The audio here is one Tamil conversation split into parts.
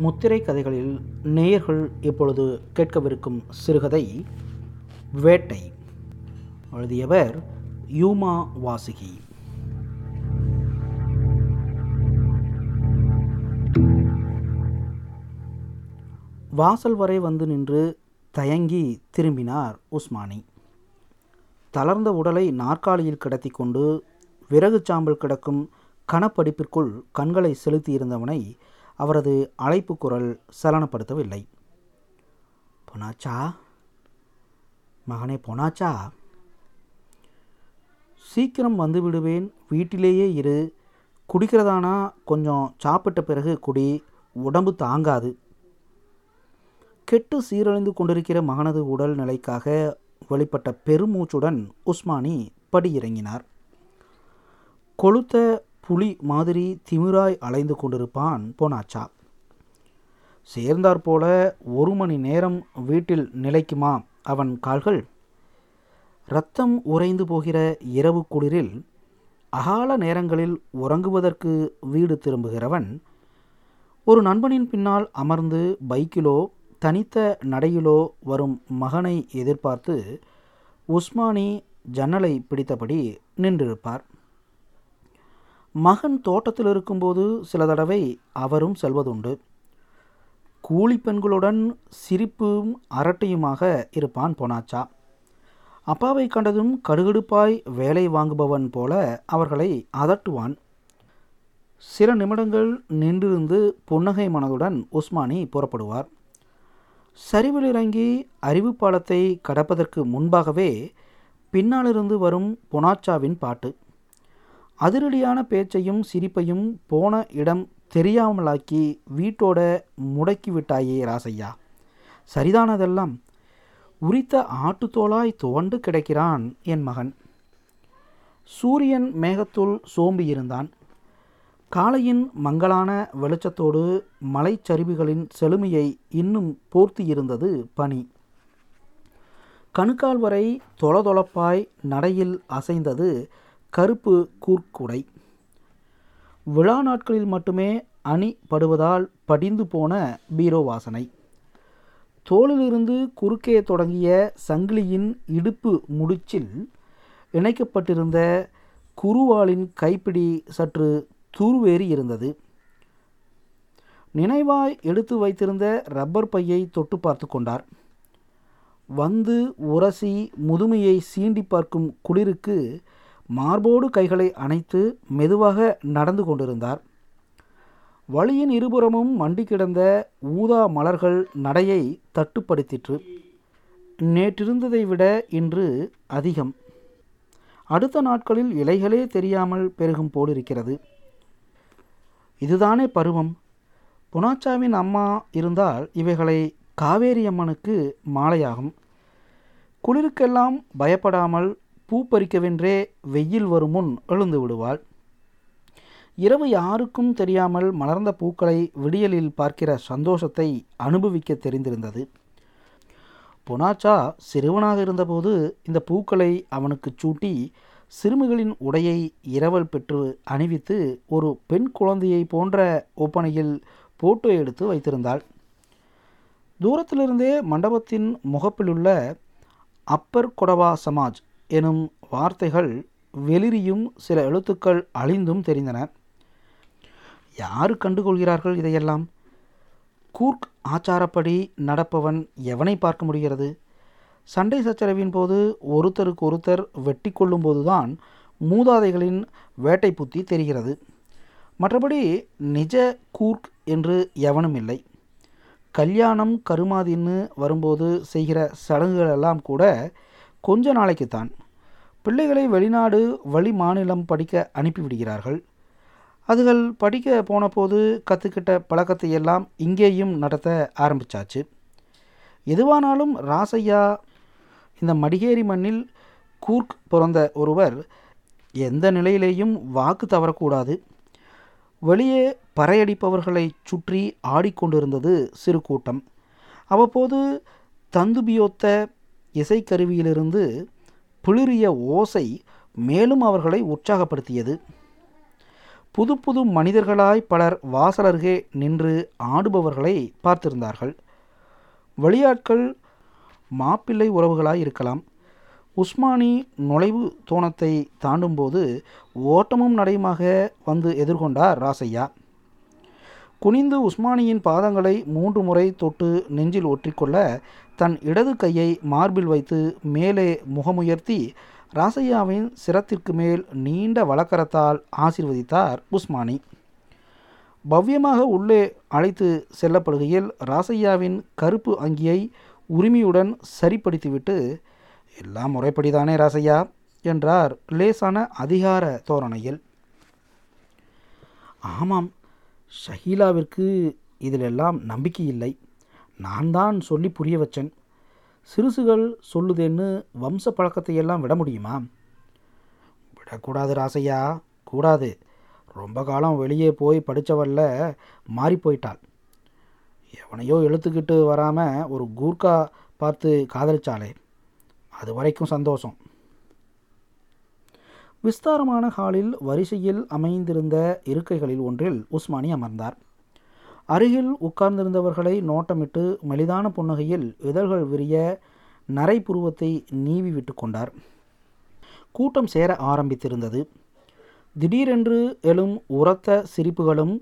முத்திரை கதைகளில் நேயர்கள் இப்பொழுது கேட்கவிருக்கும் சிறுகதை வேட்டை. எழுதியவர் யூமா வாசுகி. வாசல் வரை வந்து நின்று தயங்கி திரும்பினார் உஸ்மானி. தளர்ந்த உடலை நாற்காலியில் கிடத்தி கொண்டு விறகு சாம்பல் கிடக்கும் கனப்படிப்பிற்குள் கண்களை செலுத்தியிருந்தவனை அவரது அழைப்பு குரல் சலனப்படுத்தவில்லை. பொனாச்சா மகனே பொனாச்சா சீக்கிரம் வந்து விடுவேன் வீட்டிலேயே இரு. குடிக்கிறதானா? கொஞ்சம் சாப்பிட்ட பிறகு குடி. உடம்பு தாங்காது. கெட்டு சீரழிந்து கொண்டிருக்கிற மகனது உடல் நிலைக்காக வெளிப்பட்ட பெருமூச்சுடன் உஸ்மானி படியிறங்கினார். கொளுத்த புலி மாதிரி திமிராய் அலைந்து கொண்டிருப்பான் போனாச்சா. சேர்ந்தாற்போல ஒரு மணி நேரம் வீட்டில் நிலைக்குமா அவன் கால்கள்? இரத்தம் உறைந்து போகிற இரவு குளிரில் அகால நேரங்களில் உறங்குவதற்கு வீடு திரும்புகிறவன் ஒரு நண்பனின் பின்னால் அமர்ந்து பைக்கிலோ தனித்த நடையிலோ வரும் மகனை எதிர்பார்த்து உஸ்மானி ஜன்னலை பிடித்தபடி நின்றிருப்பார். மகன் தோட்டத்தில் இருக்கும்போது சில தடவை அவரும் செல்வதுண்டு. கூலி பெண்களுடன் சிரிப்பும் அரட்டையுமாக இருப்பான் பொனாச்சா. அப்பாவை கண்டதும் கடுகடுப்பாய் வேலை வாங்குபவன் போல அவர்களை அதட்டுவான். சில நிமிடங்கள் நின்றிருந்து புன்னகை மனதுடன் உஸ்மானி புறப்படுவார். சரிவில் இறங்கி அறிவு பாலத்தை கடப்பதற்கு முன்பாகவே பின்னாலிருந்து வரும் பொனாச்சாவின் பாட்டு. அதிரடியான பேச்சையும் சிரிப்பையும் போன இடம் தெரியாமலாக்கி வீட்டோட முடக்கி விட்டாயே ராசையா சரிதானதெல்லாம். உரித்த ஆட்டுத்தோளாய் துவண்டு கிடக்கிறான் என் மகன். சூரியன் மேகத்துள் சோம்பியிருந்தான். காலையின் மங்களான வெளிச்சத்தோடு மலைச்சரிவுகளின் செழுமையை இன்னும் போர்த்தியிருந்தது பனி. கணுக்கால் வரை தொளதொளப்பாய் நடையில் அசைந்தது கருப்பு கூர்க்குடை. விழா நாட்களில் மட்டுமே அணி படுவதால் படிந்து போன பீரோ வாசனை. தோளிலிருந்து குறுக்கே தொடங்கிய சங்கிலியின் இடுப்பு முடிச்சில் இணைக்கப்பட்டிருந்த குருவாளின் கைப்பிடி சற்று தூர்வேறி இருந்தது. நினைவாய் எடுத்து வைத்திருந்த ரப்பர் பையை தொட்டு பார்த்து கொண்டார். வந்து உரசி முதுமையை சீண்டி பார்க்கும் குளிருக்கு மார்போடு கைகளை அணைத்து மெதுவாக நடந்து கொண்டிருந்தார். வழியின் இருபுறமும் மண்டி கிடந்த ஊதா மலர்கள் நடையை தட்டுப்படுத்திற்று. நேற்றிருந்ததை விட இன்று அதிகம். அடுத்த நாட்களில் இலைகளே தெரியாமல் பெருகும் போலிருக்கிறது. இதுதானே பருவம். புனாச்சாவின் அம்மா இருந்தால் இவைகளை காவேரி அம்மனுக்கு மாலையாகும். குளிருக்கெல்லாம் பயப்படாமல் பூ பறிக்கவென்றே வெயில் வரும் முன் எழுந்து விடுவாள். இரவு யாருக்கும் தெரியாமல் மலர்ந்த பூக்களை விடியலில் பார்க்கிற சந்தோஷத்தை அனுபவிக்க தெரிந்திருந்தது. பொனாச்சா சிறுவனாக இருந்தபோது இந்த பூக்களை அவனுக்கு சூட்டி சிறுமிகளின் உடையை இரவல் பெற்று அணிவித்து ஒரு பெண் குழந்தையை போன்ற ஒப்பனையில் போட்டோ எடுத்து வைத்திருந்தாள். தூரத்திலிருந்தே மண்டபத்தின் முகப்பிலுள்ள அப்பர் கொடவா சமாஜ் எனும் வார்த்தைகள் வெளிரியும் சில எழுத்துக்கள் அழிந்தும் தெரிந்தன. யாரு கண்டுகொள்கிறார்கள் இதையெல்லாம்? கூர்க் ஆச்சாரப்படி நடப்பவன் எவனை பார்க்க முடிகிறது? சண்டை சச்சரவின் போது ஒருத்தருக்கு ஒருத்தர் வெட்டி கொள்ளும்போதுதான் மூதாதைகளின் வேட்டை புத்தி தெரிகிறது. மற்றபடி நிஜ கூர்க் என்று எவனும் இல்லை. கல்யாணம் கருமாதின்னு வரும்போது செய்கிற சடங்குகளெல்லாம் கூட கொஞ்ச நாளைக்குத்தான். பிள்ளைகளை வெளிநாடு வழி மாநிலம் படிக்க அனுப்பிவிடுகிறார்கள் அதுகள் படிக்க போன போது கற்றுக்கிட்ட பழக்கத்தை எல்லாம் இங்கேயும் நடத்த ஆரம்பித்தாச்சு எதுவானாலும் ராசையா இந்த மடிகேரி மண்ணில் கூர்க் பிறந்த ஒருவர் எந்த நிலையிலேயும் வாக்கு தவறக்கூடாது. வெளியே பறையடிப்பவர்களை சுற்றி ஆடிக்கொண்டிருந்தது சிறு கூட்டம். அவ்வப்போது தந்துபியோத்த இசைக்கருவியிலிருந்து பிளிறிய ஓசை மேலும் அவர்களை உற்சாகப்படுத்தியது. புது புது மனிதர்களாய் பலர் வாசலருகே நின்று ஆடுபவர்களை பார்த்திருந்தார்கள். வெளியாட்கள் மாப்பிள்ளை உறவுகளாய் இருக்கலாம். உஸ்மானி நுழைவு தோணத்தை தாண்டும்போது ஓட்டமும் நடையுமாக வந்து எதிர்கொண்டார் ராசையா குனிந்து உஸ்மானியின் பாதங்களை மூன்று முறை தொட்டு நெஞ்சில் ஒற்றிக்கொள்ள தன் இடது கையை மார்பில் வைத்து மேலே முகமுயர்த்தி ராசையாவின் சிரத்திற்கு மேல் நீண்ட வழக்கரத்தால் ஆசிர்வதித்தார் உஸ்மானி. பவ்யமாக உள்ளே அழைத்து செல்லப்படுகையில் ராசையாவின் கருப்பு அங்கியை உரிமையுடன் சரிப்படுத்திவிட்டு எல்லாம் முறைப்படிதானே ராசையா என்றார் லேசான அதிகார தோரணையில். ஆமாம் ஷஹீலாவிற்கு இதிலெல்லாம் நம்பிக்கை இல்லை. நான் தான் சொல்லி புரிய வச்சேன். சிறுசுகள் சொல்லுதேன்னு வம்ச பழக்கத்தையெல்லாம் விட முடியுமா? விடக்கூடாது ராசையா கூடாது. ரொம்ப காலம் வெளியே போய் படித்தவல்ல மாறி போயிட்டாள். எவனையோ எழுத்துக்கிட்டு வராமல் ஒரு கூர்க்கா பார்த்து காதலிச்சாலே அது வரைக்கும் சந்தோஷம். விஸ்தாரமான ஹாலில் வரிசையில் அமைந்திருந்த இருக்கைகளில் ஒன்றில் உஸ்மானி அமர்ந்தார். அருகில் உட்கார்ந்திருந்தவர்களை நோட்டமிட்டு மெலிதான புன்னகையில் இதழ்கள் விரிய நரை புருவத்தை நீவி விட்டு கொண்டார். கூட்டம் சேர ஆரம்பித்திருந்தது. திடீரென்று எழும் உரத்த சிரிப்புகளும்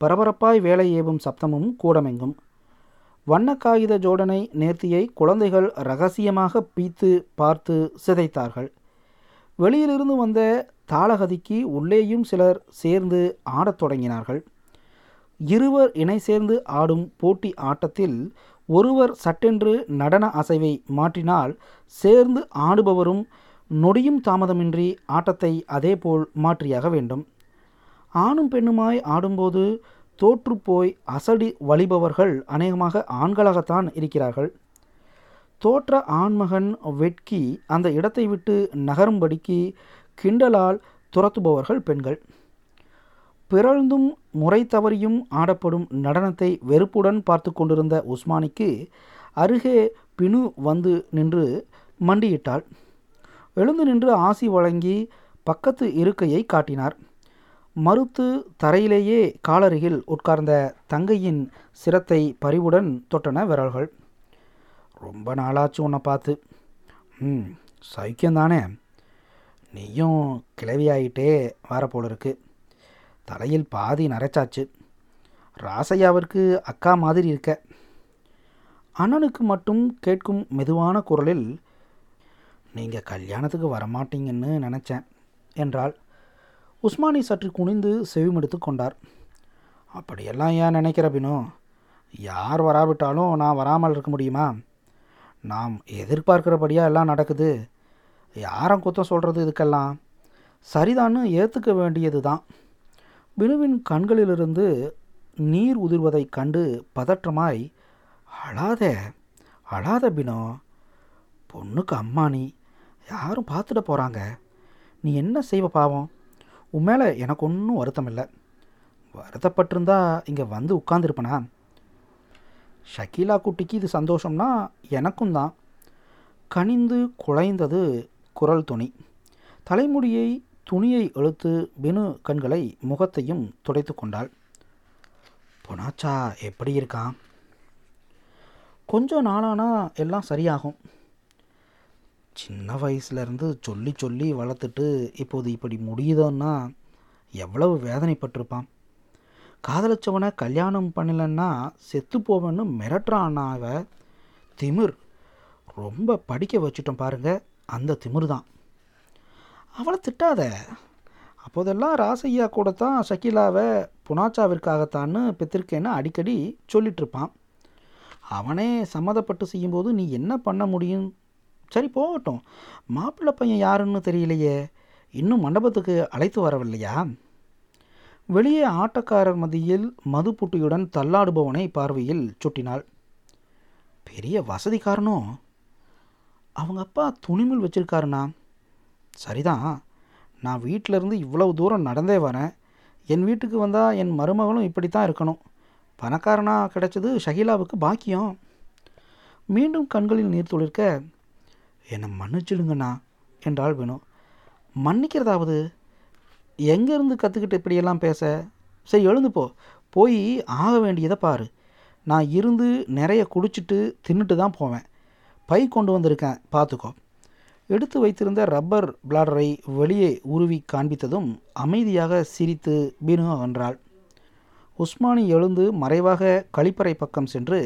பரபரப்பாய் வேலை ஏவும் சப்தமும் கூடமெங்கும் வண்ண காகித ஜோடனை நேர்த்தியை குழந்தைகள் ரகசியமாக பீத்து பார்த்து சிதைத்தார்கள். வெளியிலிருந்து வந்த தாளகதிக்கு உள்ளேயும் சிலர் சேர்ந்து ஆடத் தொடங்கினார்கள். இருவர் இணை சேர்ந்து ஆடும் போட்டி ஆட்டத்தில் ஒருவர் சட்டென்று நடன அசைவை மாற்றினால் சேர்ந்து ஆடுபவரும் நொடியும் தாமதமின்றி ஆட்டத்தை அதேபோல் மாற்றியாக வேண்டும். ஆணும் பெண்ணுமாய் ஆடும்போது தோற்றுப்போய் அசடி வழிபவர்கள் அநேகமாக ஆண்களாகத்தான் இருக்கிறார்கள். தோற்ற ஆண்மகன் வெட்கி அந்த இடத்தை விட்டு நகரும்படிக்கு கிண்டலால் துரத்துபவர்கள் பெண்கள். பிறழ்ந்தும் முறை தவறியும் ஆடப்படும் நடனத்தை வெறுப்புடன் பார்த்து கொண்டிருந்த உஸ்மானிக்கு அருகே பினு வந்து நின்று மண்டியிட்டாள். எழுந்து நின்று ஆசி வழங்கி பக்கத்து இருக்கையை காட்டினார். மறுத்து தரையிலேயே காலருகில் உட்கார்ந்த தங்கையின் சிரத்தை பரிவுடன் தொட்டன விரல்கள். ரொம்ப நாளாச்சு உன்னை பார்த்து. ம் சௌக்கியந்தானே நீயும் கிளவியாயிட்டே வர போல தலையில் பாதி நரைச்சாச்சு. ராசையாவிற்கு அக்கா மாதிரி இருக்க. அண்ணனுக்கு மட்டும் கேட்கும் மெதுவான குரலில் நீங்கள் கல்யாணத்துக்கு வரமாட்டீங்கன்னு நினச்சேன் என்றாள். உஸ்மானி சற்று குனிந்து செவிமெடுத்து கொண்டார். அப்படியெல்லாம் ஏன் நினைக்கிற பினோ? யார் வராவிட்டாலும் நான் வராமல் இருக்க முடியுமா? நாம் எதிர்பார்க்கிறபடியாக எல்லாம் நடக்குது. யாரும் குத்தம் சொல்கிறது இதுக்கெல்லாம்? சரிதான்னு ஏற்றுக்க வேண்டியது தான் பினுவின் கண்களிலிருந்து நீர் உதிர்வதைக் கண்டு பதற்றமாய் அழாத அழாத பினோ பொண்ணுக்கு அம்மா நீ யாரும் பார்த்துட போகிறாங்க நீ என்ன செய்வ பாவம்? உன் மேலே எனக்கு ஒன்றும் வருத்தம் இல்லை. வருத்தப்பட்டிருந்தா இங்கே வந்து உட்காந்துருப்பனா ஷக்கீலா குட்டிக்கு இது சந்தோஷம்னா எனக்கும் தான். கனிந்து குலைந்தது குரல் துணி. தலைமுடியை துணியை இழுத்து பினு கண்களை முகத்தையும் துடைத்து கொண்டாள். பொனாச்சா எப்படி இருக்கான் கொஞ்சம் நாளானா எல்லாம் சரியாகும். சின்ன வயசுலேருந்து சொல்லி சொல்லி வளர்த்துட்டு இப்போது இப்படி முடியுதோன்னா எவ்வளவு வேதனைப்பட்டிருப்பான் காதலிச்சவனை கல்யாணம் பண்ணலன்னா செத்து போவேன்னு மிரட்டுறான்னாவ திமிர். ரொம்ப படிக்க வச்சுட்டோம் பாருங்க அந்த திமிர் தான் அவளை திட்டாத. அப்போதெல்லாம் ராசையா கூட தான் ஷக்கீலாவை புனாச்சாவிற்காகத்தான்னு பெற்றிருக்கேன்னு அடிக்கடி சொல்லிகிட்ருப்பான் அவனே சம்மதப்பட்டு செய்யும்போது நீ என்ன பண்ண முடியும்? சரி போகட்டும். மாப்பிள்ளை பையன் யாருன்னு தெரியலையே. இன்னும் மண்டபத்துக்கு அழைத்து வரவில்லையா? வெளியே ஆட்டக்காரர் மத்தியில் மதுப்புட்டியுடன் தள்ளாடுபவனை பார்வையில் சுட்டினாள். பெரிய வசதிக்காரனும் அவங்க அப்பா துணிமில் வச்சிருக்காருண்ணா. சரிதான். நான் வீட்டிலேருந்து இவ்வளவு தூரம் நடந்தே வரேன். என் வீட்டுக்கு வந்தால் என் மருமகளும் இப்படி தான் இருக்கணும். பணக்காரனாக கிடைச்சது ஷகிலாவுக்கு பாக்கியம். மீண்டும் கண்களில் நீர் துளிர்க்க என்னை மன்னிச்சிடுங்கண்ணா என்றாள் வினு. மன்னிக்கிறதாவது? எங்கேருந்து கற்றுக்கிட்டு இப்படியெல்லாம் பேச? சரி எழுந்து போ. போய் ஆக வேண்டியதை பாரு. நான் இருந்து நிறைய குடிச்சிட்டு தின்னுட்டு தான் போவேன். பை கொண்டு வந்திருக்கேன். பார்த்துக்கோ எடுத்து வைத்திருந்த ரப்பர் பிளாடரை வெளியே உருவி காண்பித்ததும் அமைதியாக சிரித்து பீனு அகன்றாள் உஸ்மானி எழுந்து மறைவாக கழிப்பறை பக்கம் சென்று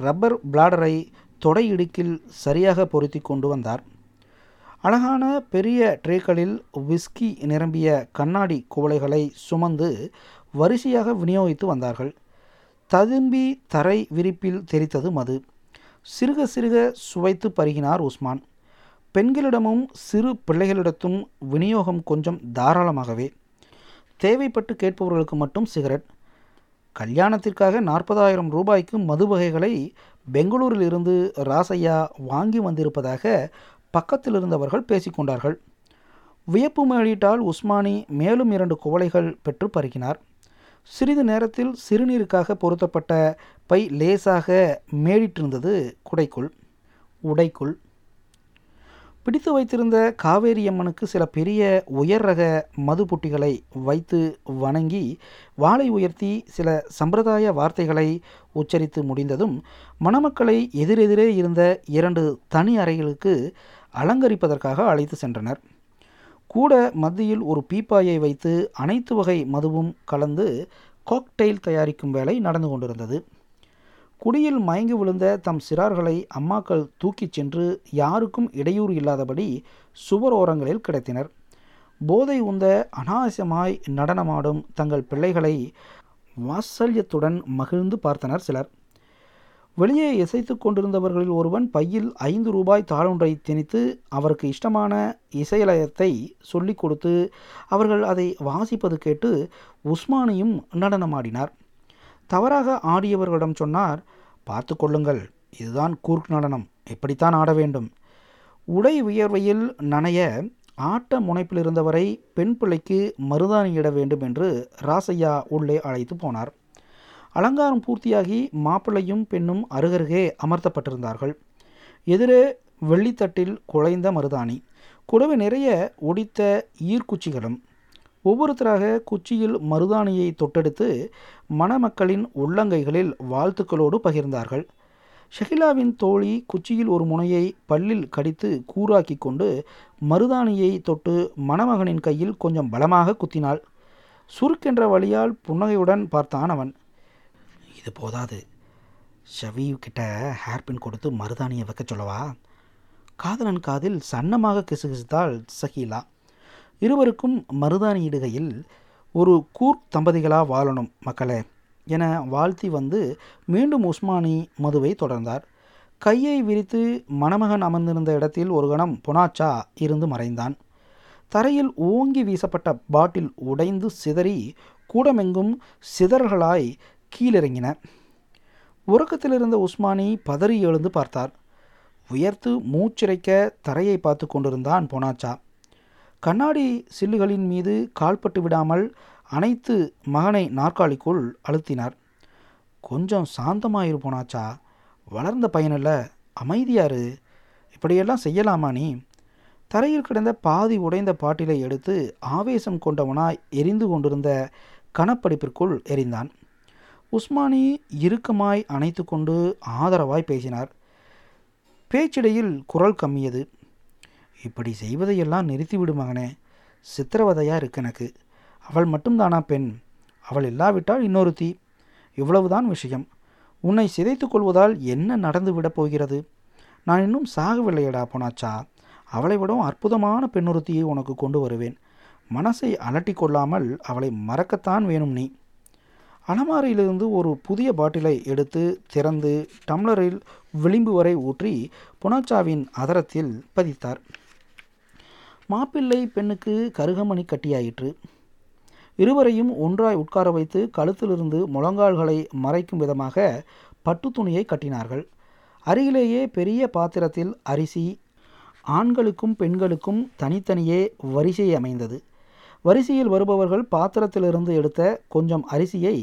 ரப்பர் பிளாடரை தொடை இடுக்கில் சரியாக பொருத்தி கொண்டு வந்தார். அழகான பெரிய ட்ரேக்களில் விஸ்கி நிரம்பிய கண்ணாடி குவளைகளை சுமந்து வரிசையாக விநியோகித்து வந்தார்கள். ததும்பி தரை விரிப்பில் தெரித்தது மது சிறுக சிறுக சுவைத்து பருகினார் உஸ்மான். பெண்களிடமும் சிறு பிள்ளைகளிடத்தும் விநியோகம் கொஞ்சம் தாராளமாகவே. தேவைப்பட்டு கேட்பவர்களுக்கு மட்டும் சிகரெட். கல்யாணத்திற்காக நாற்பதாயிரம் ரூபாய்க்கு மது வகைகளை பெங்களூரில் இருந்து ராசையா வாங்கி வந்திருப்பதாக பக்கத்தில் இருந்தவர்கள் பேசிக்கொண்டார்கள் வியப்பு மேலிட்டால் உஸ்மானி மேலும் இரண்டு குவளைகள் பெற்று பருகினார். சிறிது நேரத்தில் சிறுநீருக்காக பொருத்தப்பட்ட பை லேசாக மேலிட்டிருந்தது குடைக்குள். உடைக்குள். பிடித்து வைத்திருந்த காவேரியம்மனுக்கு சில பெரிய உயர் ரக மது புட்டிகளை வைத்து வணங்கி வாளை உயர்த்தி சில சம்பிரதாய வார்த்தைகளை உச்சரித்து முடிந்ததும் மணமக்களை எதிரெதிரே இருந்த இரண்டு தனி அறைகளுக்கு அலங்கரிப்பதற்காக அழைத்து சென்றனர். கூட மத்தியில் ஒரு பீப்பாயை வைத்து அனைத்து வகை மதுவும் கலந்து காக்டெயில் தயாரிக்கும் வேலை நடந்து கொண்டிருந்தது. குடியில் மயங்கி விழுந்த தம் சிறார்களை அம்மாக்கள் தூக்கிச் சென்று யாருக்கும் இடையூறு இல்லாதபடி சுவர் ஓரங்களில் கிடத்தினர். போதை உந்த அனாவசியமாய் நடனமாடும் தங்கள் பிள்ளைகளை வாத்சல்யத்துடன் மகிழ்ந்து பார்த்தனர் சிலர். வெளியே இசைத்து கொண்டிருந்தவர்களில் ஒருவன் பையில் ஐந்து ரூபாய் தாளொன்றை திணித்து அவருக்கு இஷ்டமான இசையலயத்தை சொல்லிக் கொடுத்து அவர்கள் அதை வாசிப்பது கேட்டு உஸ்மானியும் நடனமாடினார். தவறாக ஆடியவர்களிடம் சொன்னார் பார்த்து கொள்ளுங்கள் இதுதான் கூர்க் நடனம் இப்படித்தான் ஆட வேண்டும். உடை உயர்வையில் நனைய ஆட்ட முனைப்பில் இருந்தவரை பெண் பிள்ளைக்கு மருதாணியிட வேண்டும் என்று ராசையா உள்ளே அழைத்து போனார். அலங்காரம் பூர்த்தியாகி மாப்பிள்ளையும் பெண்ணும் அருகருகே அமர்த்தப்பட்டிருந்தார்கள். எதிரே வெள்ளித்தட்டில் குழைந்த மருதாணி குடவை நிறைய ஒடித்த ஈர்க்குச்சிகளும் ஒவ்வொருத்தராக குச்சியில் மருதாணியை தொட்டெடுத்து மணமக்களின் உள்ளங்கைகளில் வாழ்த்துக்களோடு பகிர்ந்தார்கள். ஷகிலாவின் தோழி குச்சியில் ஒரு முனையை பல்லில் கடித்து கூறாக்கி கொண்டு மருதாணியை தொட்டு மணமகனின் கையில் கொஞ்சம் பலமாக குத்தினாள். சுருக்கென்ற வழியால் புன்னகையுடன் பார்த்தான் அவன். இது போதாது. ஷவி கிட்ட ஹேர்பின் கொடுத்து மருதாணியை வைக்க சொல்லவா? காதலன் காதில் சன்னமாக கிசுகிசுத்தாள் சஹீலா. இருவருக்கும் மருதாணி இடுகையில் ஒரு கூர் தம்பதிகளாக வாழணும் மக்களே என வாழ்த்தி வந்து மீண்டும் உஸ்மானி மதுவை தொடர்ந்தார். கையை விரித்து மணமகன் அமர்ந்திருந்த இடத்தில் ஒரு கணம் பொனாச்சா இருந்து மறைந்தான். தரையில் ஓங்கி வீசப்பட்ட பாட்டில் உடைந்து சிதறி கூடமெங்கும் சிதறல்களாய் கீழிறங்கின. உறக்கத்தில் இருந்த உஸ்மானி பதறி எழுந்து பார்த்தார். உயர்த்து மூச்சிறைக்க தரையை பார்த்து கொண்டிருந்தான் பொனாச்சா. கண்ணாடி சில்லுகளின் மீது கால்பட்டு விடாமல் அனைத்து மகனை நாற்காலிக்குள் அழுத்தினார். கொஞ்சம் சாந்தமாயிரு போனாச்சா வளர்ந்த பையனில் அமைதியாரு. இப்படியெல்லாம் செய்யலாமா நீ? தரையில் கிடந்த பாதி உடைந்த பாட்டிலை எடுத்து ஆவேசம் கொண்டவனாய் எரிந்து கொண்டிருந்த கணப்படிப்பிற்குள் எரிந்தான். உஸ்மானி இறுக்கமாய் அணைத்து கொண்டு ஆதரவாய் பேசினார். பேச்சிடையில் குரல் கம்மியது. இப்படி செய்வதையெல்லாம் நிறுத்திவிடு மகனே. சித்திரவதையாக இருக்கு எனக்கு அவள் மட்டும்தானா பெண்? அவள் இல்லாவிட்டால் இன்னொருத்தி. இவ்வளவுதான் விஷயம். உன்னை சிதைத்து கொள்வதால் என்ன நடந்து விடப் போகிறது? நான் இன்னும் சாகவில்லையடா போனாச்சா. அவளை விடவும் அற்புதமான பெண்ணொருத்தியை உனக்கு கொண்டு வருவேன். மனசை அலட்டி கொள்ளாமல் அவளை மறக்கத்தான் வேணும் நீ. அலமாரியிலிருந்து ஒரு புதிய பாட்டிலை எடுத்து திறந்து டம்ளரில் விளிம்பு வரை ஊற்றி புனாச்சாவின் அதரத்தில் பதித்தார். மாப்பிள்ளை பெண்ணுக்கு கருகமணி கட்டியாயிற்று. இருவரையும் ஒன்றாய் உட்கார வைத்து கழுத்திலிருந்து முழங்கால்களை மறைக்கும் விதமாக பட்டு துணியை கட்டினார்கள். அருகிலேயே பெரிய பாத்திரத்தில் அரிசி ஆண்களுக்கும் பெண்களுக்கும் தனித்தனியே வரிசை அமைந்தது. வரிசையில் வருபவர்கள் பாத்திரத்திலிருந்து எடுத்த கொஞ்சம் அரிசியை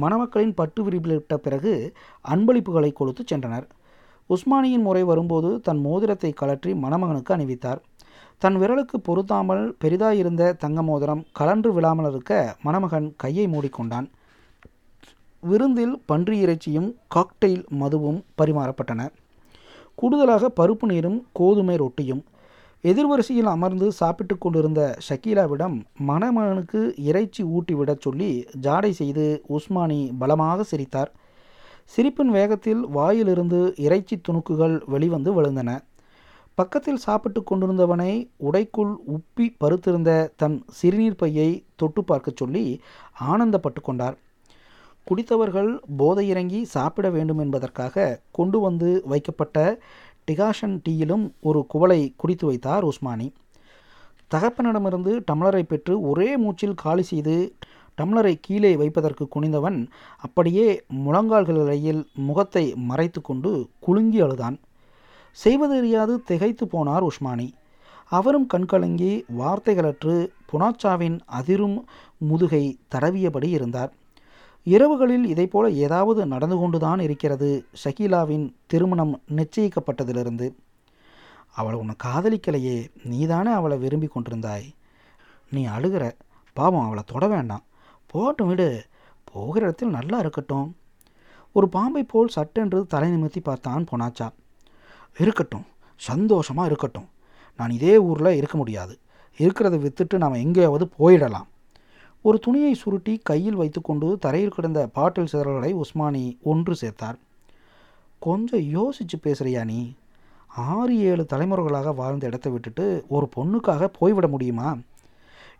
மணமக்களின் பட்டு விரிப்பிலிட்ட பிறகு அன்பளிப்புகளை கொடுத்து சென்றனர். உஸ்மானியின் முறை வரும்போது தன் மோதிரத்தை கழற்றி மணமகனுக்கு அணிவித்தார். தன் விரலுக்கு பொருத்தாமல் பெரிதாயிருந்த தங்க மோதிரம் கலன்று விழாமல் இருக்க மணமகன் கையை மூடிக்கொண்டான். விருந்தில் பன்றி இறைச்சியும் காக்டெயில் மதுவும் பரிமாறப்பட்டன. கூடுதலாக பருப்பு நீரும் கோதுமை ரொட்டியும். எதிர்வரிசையில் அமர்ந்து சாப்பிட்டு கொண்டிருந்த ஷக்கீலாவிடம் மணமகனுக்கு இறைச்சி ஊட்டிவிடச் சொல்லி ஜாடை செய்து உஸ்மானி பலமாக சிரித்தார். சிரிப்பின் வேகத்தில் வாயிலிருந்து இறைச்சி துணுக்குகள் வெளிவந்து விழுந்தன. பக்கத்தில் சாப்பிட்டு கொண்டிருந்தவனை உடைக்குள் உப்பி பருத்திருந்த தன் சிறுநீர் பையை தொட்டு பார்க்கச் சொல்லி ஆனந்தப்பட்டு கொண்டார். குடித்தவர்கள் போதை இறங்கி சாப்பிட வேண்டும் என்பதற்காக கொண்டு வந்து வைக்கப்பட்ட டிகாஷன் டீயிலும் ஒரு குவளை குடித்து வைத்தார் உஸ்மானி. தகப்பனிடமிருந்து டம்ளரை பெற்று ஒரே மூச்சில் காலி செய்து டம்ளரை கீழே வைப்பதற்கு குனிந்தவன் அப்படியே முழங்கால்களையில் முகத்தை மறைத்து கொண்டு குலுங்கி அழுதான். செய்வதறியாது திகைத்து போனார் உஸ்மானி. அவரும் கண்கலங்கி வார்த்தைகளற்று புனாச்சாவின் அதிரும் முதுகை தடவியபடி இருந்தார். இரவுகளில் இதைப்போல ஏதாவது நடந்து கொண்டுதான் இருக்கிறது ஷகீலாவின் திருமணம் நிச்சயிக்கப்பட்டதிலிருந்து. அவளை உன்னை காதலிக்கலையே நீதானே அவளை விரும்பி கொண்டிருந்தாய். நீ அழுகிற பாவம் அவளை தொட வேண்டாம். போட்டும் விடு. போகிற இடத்தில் நல்லா இருக்கட்டும். ஒரு பாம்பை போல் சட்டென்று தலை நிமித்தி பார்த்தான் போனாச்சா. இருக்கட்டும் சந்தோஷமாக இருக்கட்டும். நான் இதே ஊரில் இருக்க முடியாது. இருக்கிறத விற்றுட்டு நாம் எங்கேயாவது போயிடலாம். ஒரு துணியை சுருட்டி கையில் வைத்துக்கொண்டு தரையில் கிடந்த பாட்டில் சிதறல்களை உஸ்மானி ஒன்று சேர்த்தார். கொஞ்சம் யோசிச்சு பேசுகிறியா நீ? ஆறு ஏழு தலைமுறைகளாக வாழ்ந்த இடத்த விட்டுட்டு ஒரு பொண்ணுக்காக போய்விட முடியுமா?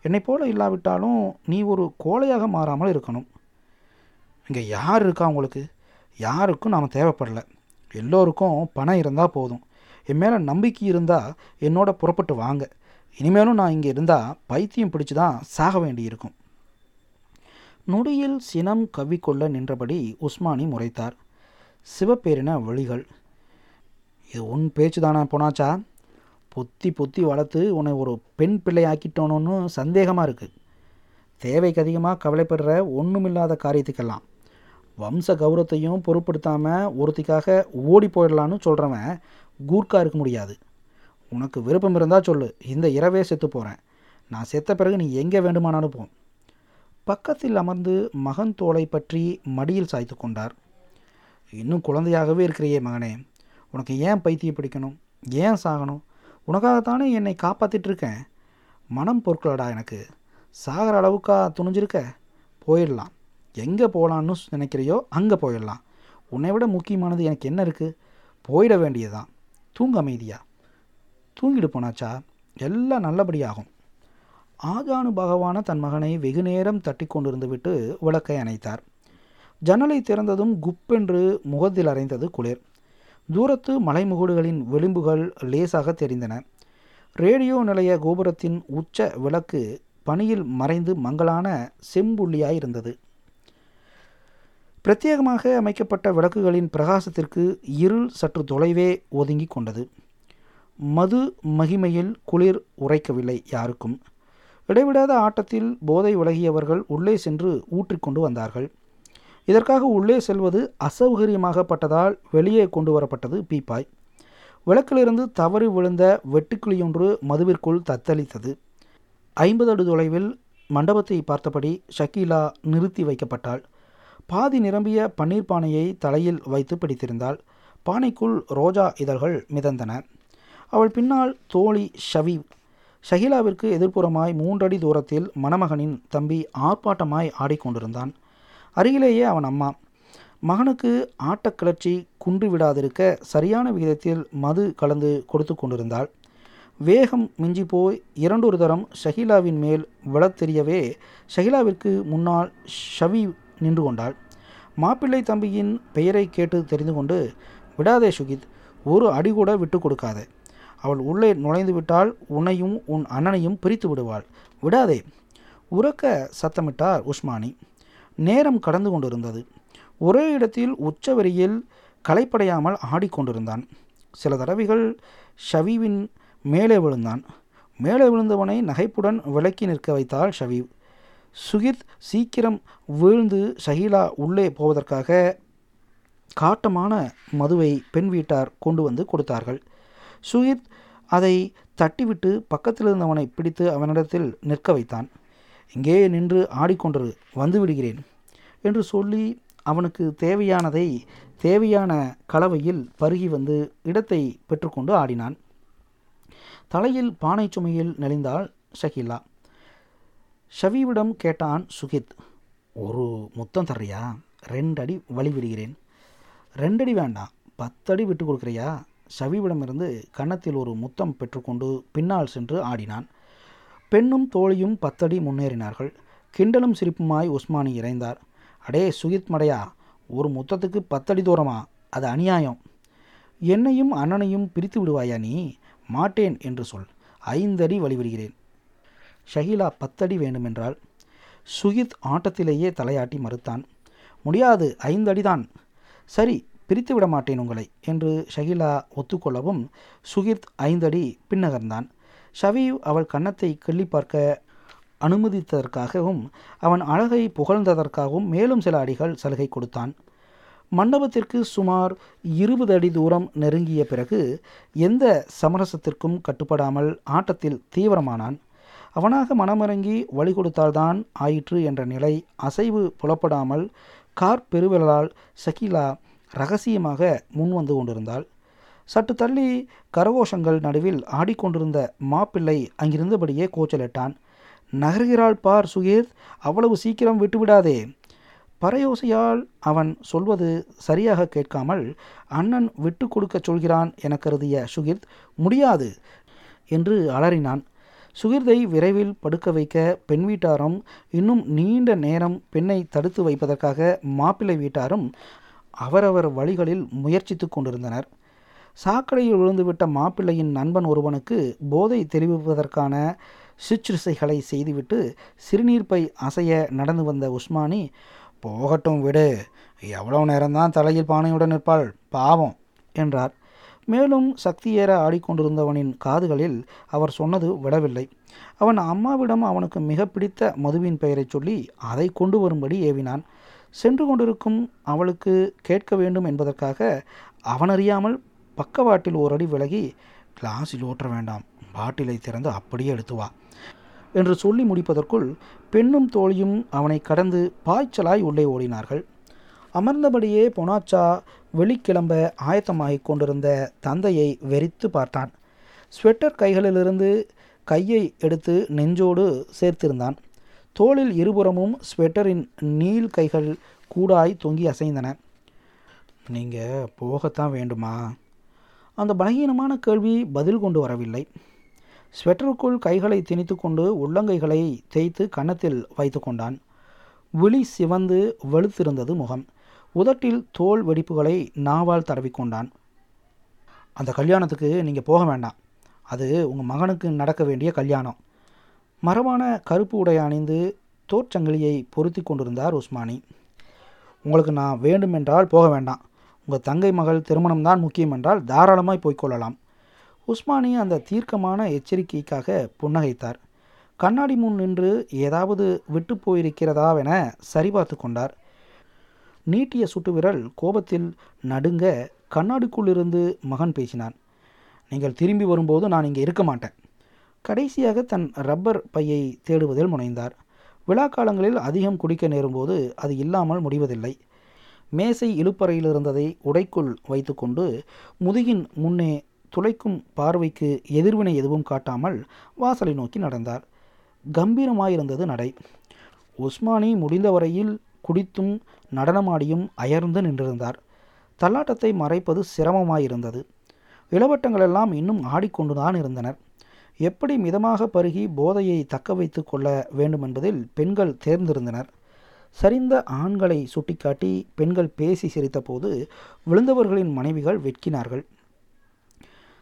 என்னை போல இல்லாவிட்டாலும் நீ ஒரு கோழையாக மாறாமல் இருக்கணும். இங்கே யார் இருக்கா உங்களுக்கு? யாருக்கும் நாம் தேவைப்படல. எல்லோருக்கும் பணம் இருந்தால் போதும். என் மேலே நம்பிக்கை இருந்தால் என்னோட புறப்பட்டு வாங்க. இனிமேலும் நான் இங்கே இருந்தால் பைத்தியம் பிடிச்சி தான் சாக வேண்டியிருக்கும். நொடியில் சினம் கவ்விக்கொள்ள நின்றபடி உஸ்மானி முறைத்தார். சிவப்பேரின வழிகள். இது உன் பேச்சு தானே போனாச்சா? பொத்தி பொத்தி வளர்த்து உன்னை ஒரு பெண் பிள்ளை ஆக்கிட்டோன்னு சந்தேகமாக இருக்குது தேவைக்கு அதிகமாக கவலைப்படுற ஒன்றுமில்லாத காரியத்துக்கெல்லாம். வம்ச கௌரவத்தையும் பொருட்படுத்தாமல் ஒருத்திக்காக ஓடி போயிடலான்னு சொல்கிறவன் கூர்க்கா இருக்க முடியாது. உனக்கு விருப்பம் இருந்தால் சொல்லு இந்த இரவே செத்து போகிறேன் நான் செத்த பிறகு நீ எங்கே வேண்டுமானாலும் போ. பக்கத்தில் அமர்ந்து மகன் தோலை பற்றி மடியில் சாய்த்து கொண்டார். இன்னும் குழந்தையாகவே இருக்கிறியே மகனே உனக்கு ஏன் பைத்தியம் பிடிக்கணும்? ஏன் சாகணும்? உனக்காகத்தானே என்னை காப்பாற்றிட்டு இருக்கேன் மனம் பொருட்களடா எனக்கு. சாகிற அளவுக்கா துணிஞ்சிருக்க? போயிடலாம். எங்கே போகலான்னு நினைக்கிறியோ அங்கே போயிடலாம். உன்னை விட முக்கியமானது எனக்கு என்ன இருக்குது போயிட வேண்டியதுதான். தூங்க அமைதியா. தூங்கிட்டு போனாச்சா எல்லாம் நல்லபடியாகும். ஆஜானு பகவான தன் மகனை வெகு நேரம் தட்டி கொண்டிருந்து விட்டு விளக்கை அணைத்தார். ஜன்னலை திறந்ததும் குப்பென்று முகத்தில் அறைந்தது குளிர். தூரத்து மலைமுகடுகளின் விளிம்புகள் லேசாக தெரிந்தன. ரேடியோ நிலைய கோபுரத்தின் உச்ச விளக்கு பனியில் மறைந்து மங்கலான செம்புள்ளியாய் இருந்தது. பிரத்யேகமாக அமைக்கப்பட்ட விளக்குகளின் பிரகாசத்திற்கு இருள் சற்று தொலைவே ஒதுங்கி கொண்டது. மது மகிமையில் குளிர் உரைக்கவில்லை யாருக்கும். இடைவிடாத ஆட்டத்தில் போதை விலகியவர்கள் உள்ளே சென்று ஊற்றிக்கொண்டு வந்தார்கள். இதற்காக உள்ளே செல்வது அசௌகரியமாகப்பட்டதால் வெளியே கொண்டு வரப்பட்டது பீப்பாய். விளக்கிலிருந்து தவறி விழுந்த வெட்டுக்கிளியொன்று மதுவிற்குள் தத்தளித்தது. ஐம்பது அடி தொலைவில் மண்டபத்தை பார்த்தபடி ஷக்கீலா நிறுத்தி வைக்கப்பட்டாள். பாதி நிரம்பிய பன்னீர் பானையை தலையில் வைத்து பிடித்திருந்தாள். பானைக்குள் ரோஜா இதழ்கள் மிதந்தன. அவள் பின்னால் தோழி ஷவி. ஷகிலாவிற்கு எதிர்ப்புறமாய் மூன்றடி தூரத்தில் மணமகனின் தம்பி ஆர்ப்பாட்டமாய் ஆடிக்கொண்டிருந்தான். அருகிலேயே அவன் அம்மா. மகனுக்கு ஆட்டக்கிளர்ச்சி குன்று விடாதிருக்க சரியான விகிதத்தில் மது கலந்து கொடுத்து கொண்டிருந்தாள். வேகம் மிஞ்சி போய் இரண்டொரு தரம் ஷகிலாவின் மேல் விழத் தெரியவே ஷகிலாவிற்கு முன்னால் ஷவி நின்று கொண்டாள். மாப்பிள்ளை தம்பியின் பெயரை கேட்டு தெரிந்து கொண்டு விடாதே சுகித் ஒரு அடி கூட விட்டு கொடுக்காதே. அவள் உள்ளே நுழைந்து விட்டால் உன்னையும் உன் அண்ணனையும் பிரித்து விடுவாள். விடாதே உறக்க சத்தமிட்டார் உஸ்மானி. நேரம் கடந்து கொண்டிருந்தது. ஒரே இடத்தில் உச்சவரியில் களைப்படையாமல் ஆடிக்கொண்டிருந்தான் சில தடவைகள் ஷவீவின் மேலே விழுந்தான். மேலே விழுந்தவனை நகைப்புடன் விலக்கி நிற்க வைத்தாள் ஷவீவ். சுகித் சீக்கிரம் வீழ்ந்து ஷஹீலா உள்ளே போவதற்காக காட்டமான மதுவை பெண் வீட்டார் கொண்டு வந்து கொடுத்தார்கள். சுகித் அதை தட்டிவிட்டு பக்கத்தில் இருந்தவனை பிடித்து அவனிடத்தில் நிற்க வைத்தான். இங்கே நின்று ஆடிக்கொண்டிரு வந்து விடுகிறேன் என்று சொல்லி அவனுக்கு தேவையானதை தேவையான கலவையில் பருகி வந்து இடத்தை பெற்றுக்கொண்டு ஆடினான். தலையில் பானை சுமையில் நெளிந்தாள் ஷகிலா. ஷவிவிடம் கேட்டான் சுகித் ஒரு முத்தம் தர்றியா? ரெண்டடி வழி விடுகிறேன் ரெண்டடி வேண்டாம் பத்தடி விட்டு கொடுக்குறியா? ஷவிவிடமிருந்து கன்னத்தில் ஒரு முத்தம் பெற்றுக்கொண்டு பின்னால் சென்று ஆடினான். பெண்ணும் தோழியும் பத்தடி முன்னேறினார்கள். கிண்டலும் சிரிப்புமாய் உஸ்மானி இறைந்தார். அடே சுகித் மடையா ஒரு முத்தத்துக்கு பத்தடி தூரமா? அது அநியாயம். என்னையும் அண்ணனையும் பிரித்து விடுவாயா நீ? மாட்டேன் என்று சொல். ஐந்தடி வழிவிடுகிறேன். ஷஹிலா பத்தடி வேண்டுமென்றால் சுகித் ஆட்டத்திலேயே தலையாட்டி மறுத்தான். முடியாது ஐந்தடிதான். சரி பிரித்து விட மாட்டேன் உங்களை என்று ஷகிலா ஒத்துக்கொள்ளவும் சுகித் ஐந்தடி பின்னகர்ந்தான். ஷவீவ் அவள் கன்னத்தை கிள்ளி பார்க்க அனுமதித்ததற்காகவும் அவன் அழகை புகழ்ந்ததற்காகவும் மேலும் சில அடிகள் சலுகை கொடுத்தான். மண்டபத்திற்கு சுமார் இருபது அடி தூரம் நெருங்கிய பிறகு எந்த சமரசத்திற்கும் கட்டுப்படாமல் ஆட்டத்தில் தீவிரமானான். அவனாக மனமிறங்கி வழி கொடுத்தால்தான் ஆயிற்று என்ற நிலை அசைவு புலப்படாமல் கார் பெருவிரலால் ஷகிலா ரகசியமாக முன் வந்து கொண்டிருந்தாள். சற்று தள்ளி கரகோஷங்கள் நடுவில் ஆடிக்கொண்டிருந்த மாப்பிள்ளை அங்கிருந்தபடியே கூச்சலிட்டான். நகர்கிறாள் பார் சுகீர் அவ்வளவு சீக்கிரம் விட்டுவிடாதே. பறையோசையால் அவன் சொல்வது சரியாக கேட்காமல் அண்ணன் விட்டு கொடுக்கச் சொல்கிறான் என கருதிய சுகிர்த் முடியாது என்று அலறினான். சுகிர்தை விரைவில் படுக்க வைக்க பெண் வீட்டாரும் இன்னும் நீண்ட நேரம் பெண்ணை தடுத்து வைப்பதற்காக மாப்பிள்ளை வீட்டாரும் அவரவர் வழிகளில் முயற்சித்து கொண்டிருந்தனர். சாக்கடையில் விழுந்துவிட்ட மாப்பிள்ளையின் நண்பன் ஒருவனுக்கு போதை தெரிவிப்பதற்கான சிற்றுசைகளை செய்துவிட்டு சிறுநீர்ப்பை அசைய நடந்து வந்த உஸ்மானி போகட்டும் விடு எவ்வளோ நேரம்தான் தலையில் பானையுடன் நிற்பாள் பாவம் என்றார். மேலும் சக்தியேற ஆடிக்கொண்டிருந்தவனின் காதுகளில் அவர் சொன்னது விடவில்லை. அவன் அம்மாவிடம் அவனுக்கு மிக பிடித்த மதுவின் பெயரைச் சொல்லி அதை கொண்டு வரும்படி ஏவினான். சென்று கொண்டிருக்கும் அவளுக்கு கேட்க வேண்டும் என்பதற்காக அவனறியாமல் பக்கவாட்டில் ஓரடி விலகி கிளாஸில் ஊற்ற வேண்டாம் பாட்டிலை திறந்து அப்படியே எடுத்து வா என்று சொல்லி முடிப்பதற்குள் பெண்ணும் தோழியும் அவனை கடந்து பாய்ச்சலாய் உள்ளே ஓடினார்கள். அமர்ந்தபடியே பொனாச்சா வெளிக்கிளம்ப ஆயத்தமாகிக் கொண்டிருந்த தந்தையை வெறித்து பார்த்தான். ஸ்வெட்டர் கைகளிலிருந்து கையை எடுத்து நெஞ்சோடு சேர்த்திருந்தான். தோளில் இருபுறமும் ஸ்வெட்டரின் நீள் கைகள் கூடாய் தொங்கி அசைந்தன. நீங்கள் போகத்தான் வேண்டுமா? அந்த பலகீனமான கேள்வி பதில் கொண்டு வரவில்லை. ஸ்வெட்டருக்குள் கைகளை திணித்து கொண்டு உள்ளங்கைகளை தேய்த்து கன்னத்தில் வைத்து கொண்டான். விழி சிவந்து வெளுத்திருந்தது முகம். உதட்டில் தோல் வெடிப்புகளை நாவால் தடவிக்கொண்டான் அந்த கல்யாணத்துக்கு நீங்கள் போக வேண்டாம். அது உங்கள் மகனுக்கு நடக்க வேண்டிய கல்யாணம். மரபான கருப்பு உடை அணிந்து தோற்சங்கிலியை பொருத்தி கொண்டிருந்தார் உஸ்மானி. உங்களுக்கு நான் வேண்டுமென்றால் போக வேண்டாம். உங்கள் தங்கை மகள் திருமணம் தான் முக்கியம் என்றால் தாராளமாய் போய்க்கொள்ளலாம் உஸ்மானி அந்த தீர்க்கமான எச்சரிக்கைக்காக புன்னகைத்தார். கண்ணாடி முன் நின்று ஏதாவது விட்டு போயிருக்கிறதாவென சரிபார்த்து கொண்டார். நீட்டிய சுட்டுவிரல் கோபத்தில் நடுங்க கண்ணாடிக்குள்ளிருந்து மகன் பேசினான். நீங்கள் திரும்பி வரும்போது நான் இங்கே இருக்க மாட்டேன். கடைசியாக தன் ரப்பர் பையை தேடுவதில் முனைந்தார். விழா காலங்களில் அதிகம் குடிக்க நேரும்போது அது இல்லாமல் முடிவதில்லை. மேசை இழுப்பறையில் இருந்ததை உடைக்குள் வைத்துக்கொண்டு முதுகின் முன்னே துளைக்கும் பார்வைக்கு எதிர்வினை எதுவும் காட்டாமல் வாசலை நோக்கி நடந்தார். கம்பீரமாயிருந்தது நடை. உஸ்மானி முடிந்தவரையில் குடித்தும் நடனமாடியும் அயர்ந்து நின்றிருந்தார். தள்ளாட்டத்தை மறைப்பது சிரமமாயிருந்தது. இளவட்டங்களெல்லாம் இன்னும் ஆடிக்கொண்டுதான் இருந்தனர். எப்படி மிதமாக பருகி போதையை தக்க வைத்து கொள்ள வேண்டுமென்பதில் பெண்கள் தேர்ந்திருந்தனர். சரிந்த ஆண்களை சுட்டிக்காட்டி பெண்கள் பேசி சிரித்தபோது விழுந்தவர்களின் மனைவிகள் வெட்கினார்கள்.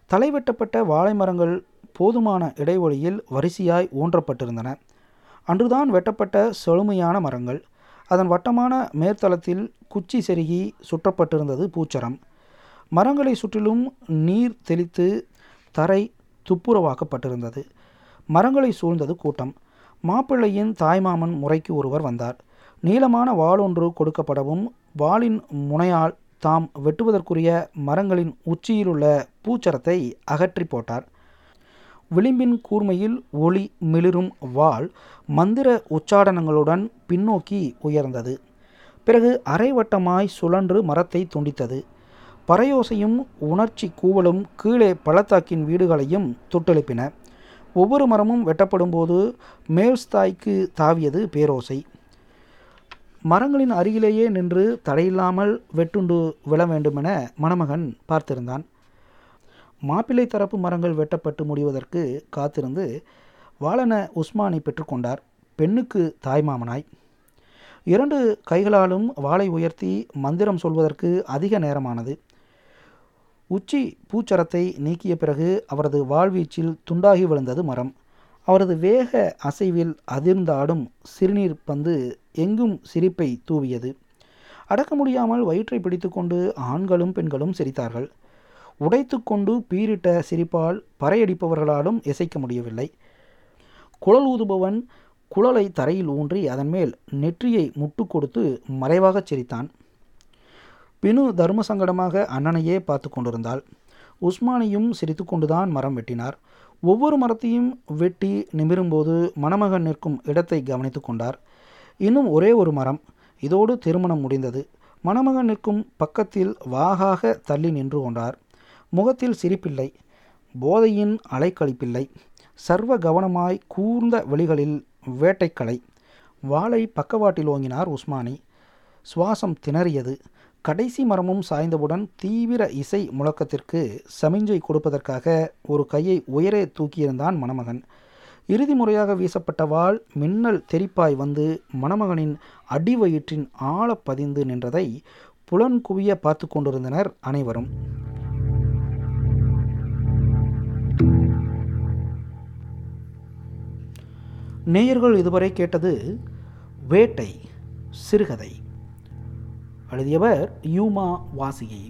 தலை வெட்டப்பட்ட வாழை மரங்கள் போதுமான இடைவெளியில் வரிசையாய் ஊன்றப்பட்டிருந்தன. அன்றுதான் வெட்டப்பட்ட செழுமையான மரங்கள். அதன் வட்டமான மேற்தளத்தில் குச்சி செருகி சுற்றப்பட்டிருந்தது பூச்சரம். மரங்களை சுற்றிலும் நீர் தெளித்து தரை துப்புரவாக்கப்பட்டிருந்தது. மரங்களை சூழ்ந்தது கூட்டம். மாப்பிள்ளையின் தாய்மாமன் முறைக்கு ஒருவர் வந்தார். நீளமான வாளொன்று கொடுக்கப்படவும் வாளின் முனையால் தாம் வெட்டுவதற்குரிய மரங்களின் உச்சியிலுள்ள பூச்சரத்தை அகற்றி போட்டார். விளிம்பின் கூர்மையில் ஒளி மிளிரும் வாள் மந்திர உச்சாடனங்களுடன் பின்னோக்கி உயர்ந்தது. பிறகு அரைவட்டமாய் சுழன்று மரத்தை துண்டித்தது. பறையோசையும் உணர்ச்சி கூவலும் கீழே பள்ளத்தாக்கின் வீடுகளையும் தொட்டெழுப்பின. ஒவ்வொரு மரமும் வெட்டப்படும் போது மேல்ஸ்தாய்க்கு தாவியது பேரோசை. மரங்களின் அருகிலேயே நின்று தடையில்லாமல் வெட்டுண்டு விழ வேண்டுமென மணமகன் பார்த்திருந்தான். மாப்பிள்ளை தரப்பு மரங்கள் வெட்டப்பட்டு முடிவதற்கு காத்திருந்து வாழன உஸ்மானை பெற்றுக்கொண்டார் பெண்ணுக்கு தாய்மாமனாய் இரண்டு கைகளாலும் வாளை உயர்த்தி மந்திரம் சொல்வதற்கு அதிக நேரமானது. உச்சி பூச்சரத்தை நீக்கிய பிறகு அவரது வாழ்வீச்சில் துண்டாகி விழுந்தது மரம். அவரது வேக அசைவில் அதிர்ந்தாடும் சிறுநீர் பந்து எங்கும் சிரிப்பை தூவியது. அடக்க முடியாமல் வயிற்றை பிடித்துக்கொண்டு ஆண்களும் பெண்களும் சிரித்தார்கள். உடைத்துக்கொண்டு பீரிட்ட சிரிப்பால் பறையடிப்பவர்களாலும் இசைக்க முடியவில்லை. குழல் ஊதுபவன் குழலை தரையில் ஊன்றி அதன் மேல் நெற்றியை முட்டு கொடுத்து மறைவாகச் சிரித்தான். பினு தர்ம சங்கடமாக அண்ணனையே பார்த்து கொண்டிருந்தாள். உஸ்மானியும் சிரித்து கொண்டுதான் மரம் வெட்டினார். ஒவ்வொரு மரத்தையும் வெட்டி நிமிரும்போது மணமகன் நிற்கும் இடத்தை கவனித்து கொண்டார். இன்னும் ஒரே ஒரு மரம். இதோடு திருமணம் முடிந்தது. மணமகன் நிற்கும் பக்கத்தில் வாகாக தள்ளி நின்று கொண்டார். முகத்தில் சிரிப்பில்லை. போதையின் அலைக்கழிப்பில்லை. சர்வ கவனமாய் கூர்ந்த வழிகளில் வேட்டைக்கலை. வாளை பக்கவாட்டில் ஓங்கினார் உஸ்மானி. சுவாசம் திணறியது. கடைசி மரமும் சாய்ந்தவுடன் தீவிர இசை முழக்கத்திற்கு சமிஞ்சை கொடுப்பதற்காக ஒரு கையை உயரே தூக்கியிருந்தான் மணமகன். இறுதி முறையாக வீசப்பட்ட வாள் மின்னல் தெரிப்பாய் வந்து மணமகனின் அடிவயிற்றின் ஆழ பதிந்து நின்றதை புலன்குவிய பார்த்து கொண்டிருந்தனர் அனைவரும். நேயர்கள் இதுவரை கேட்டது வேட்டை சிறுகதை. எழுதியவர் யூமா வாசியை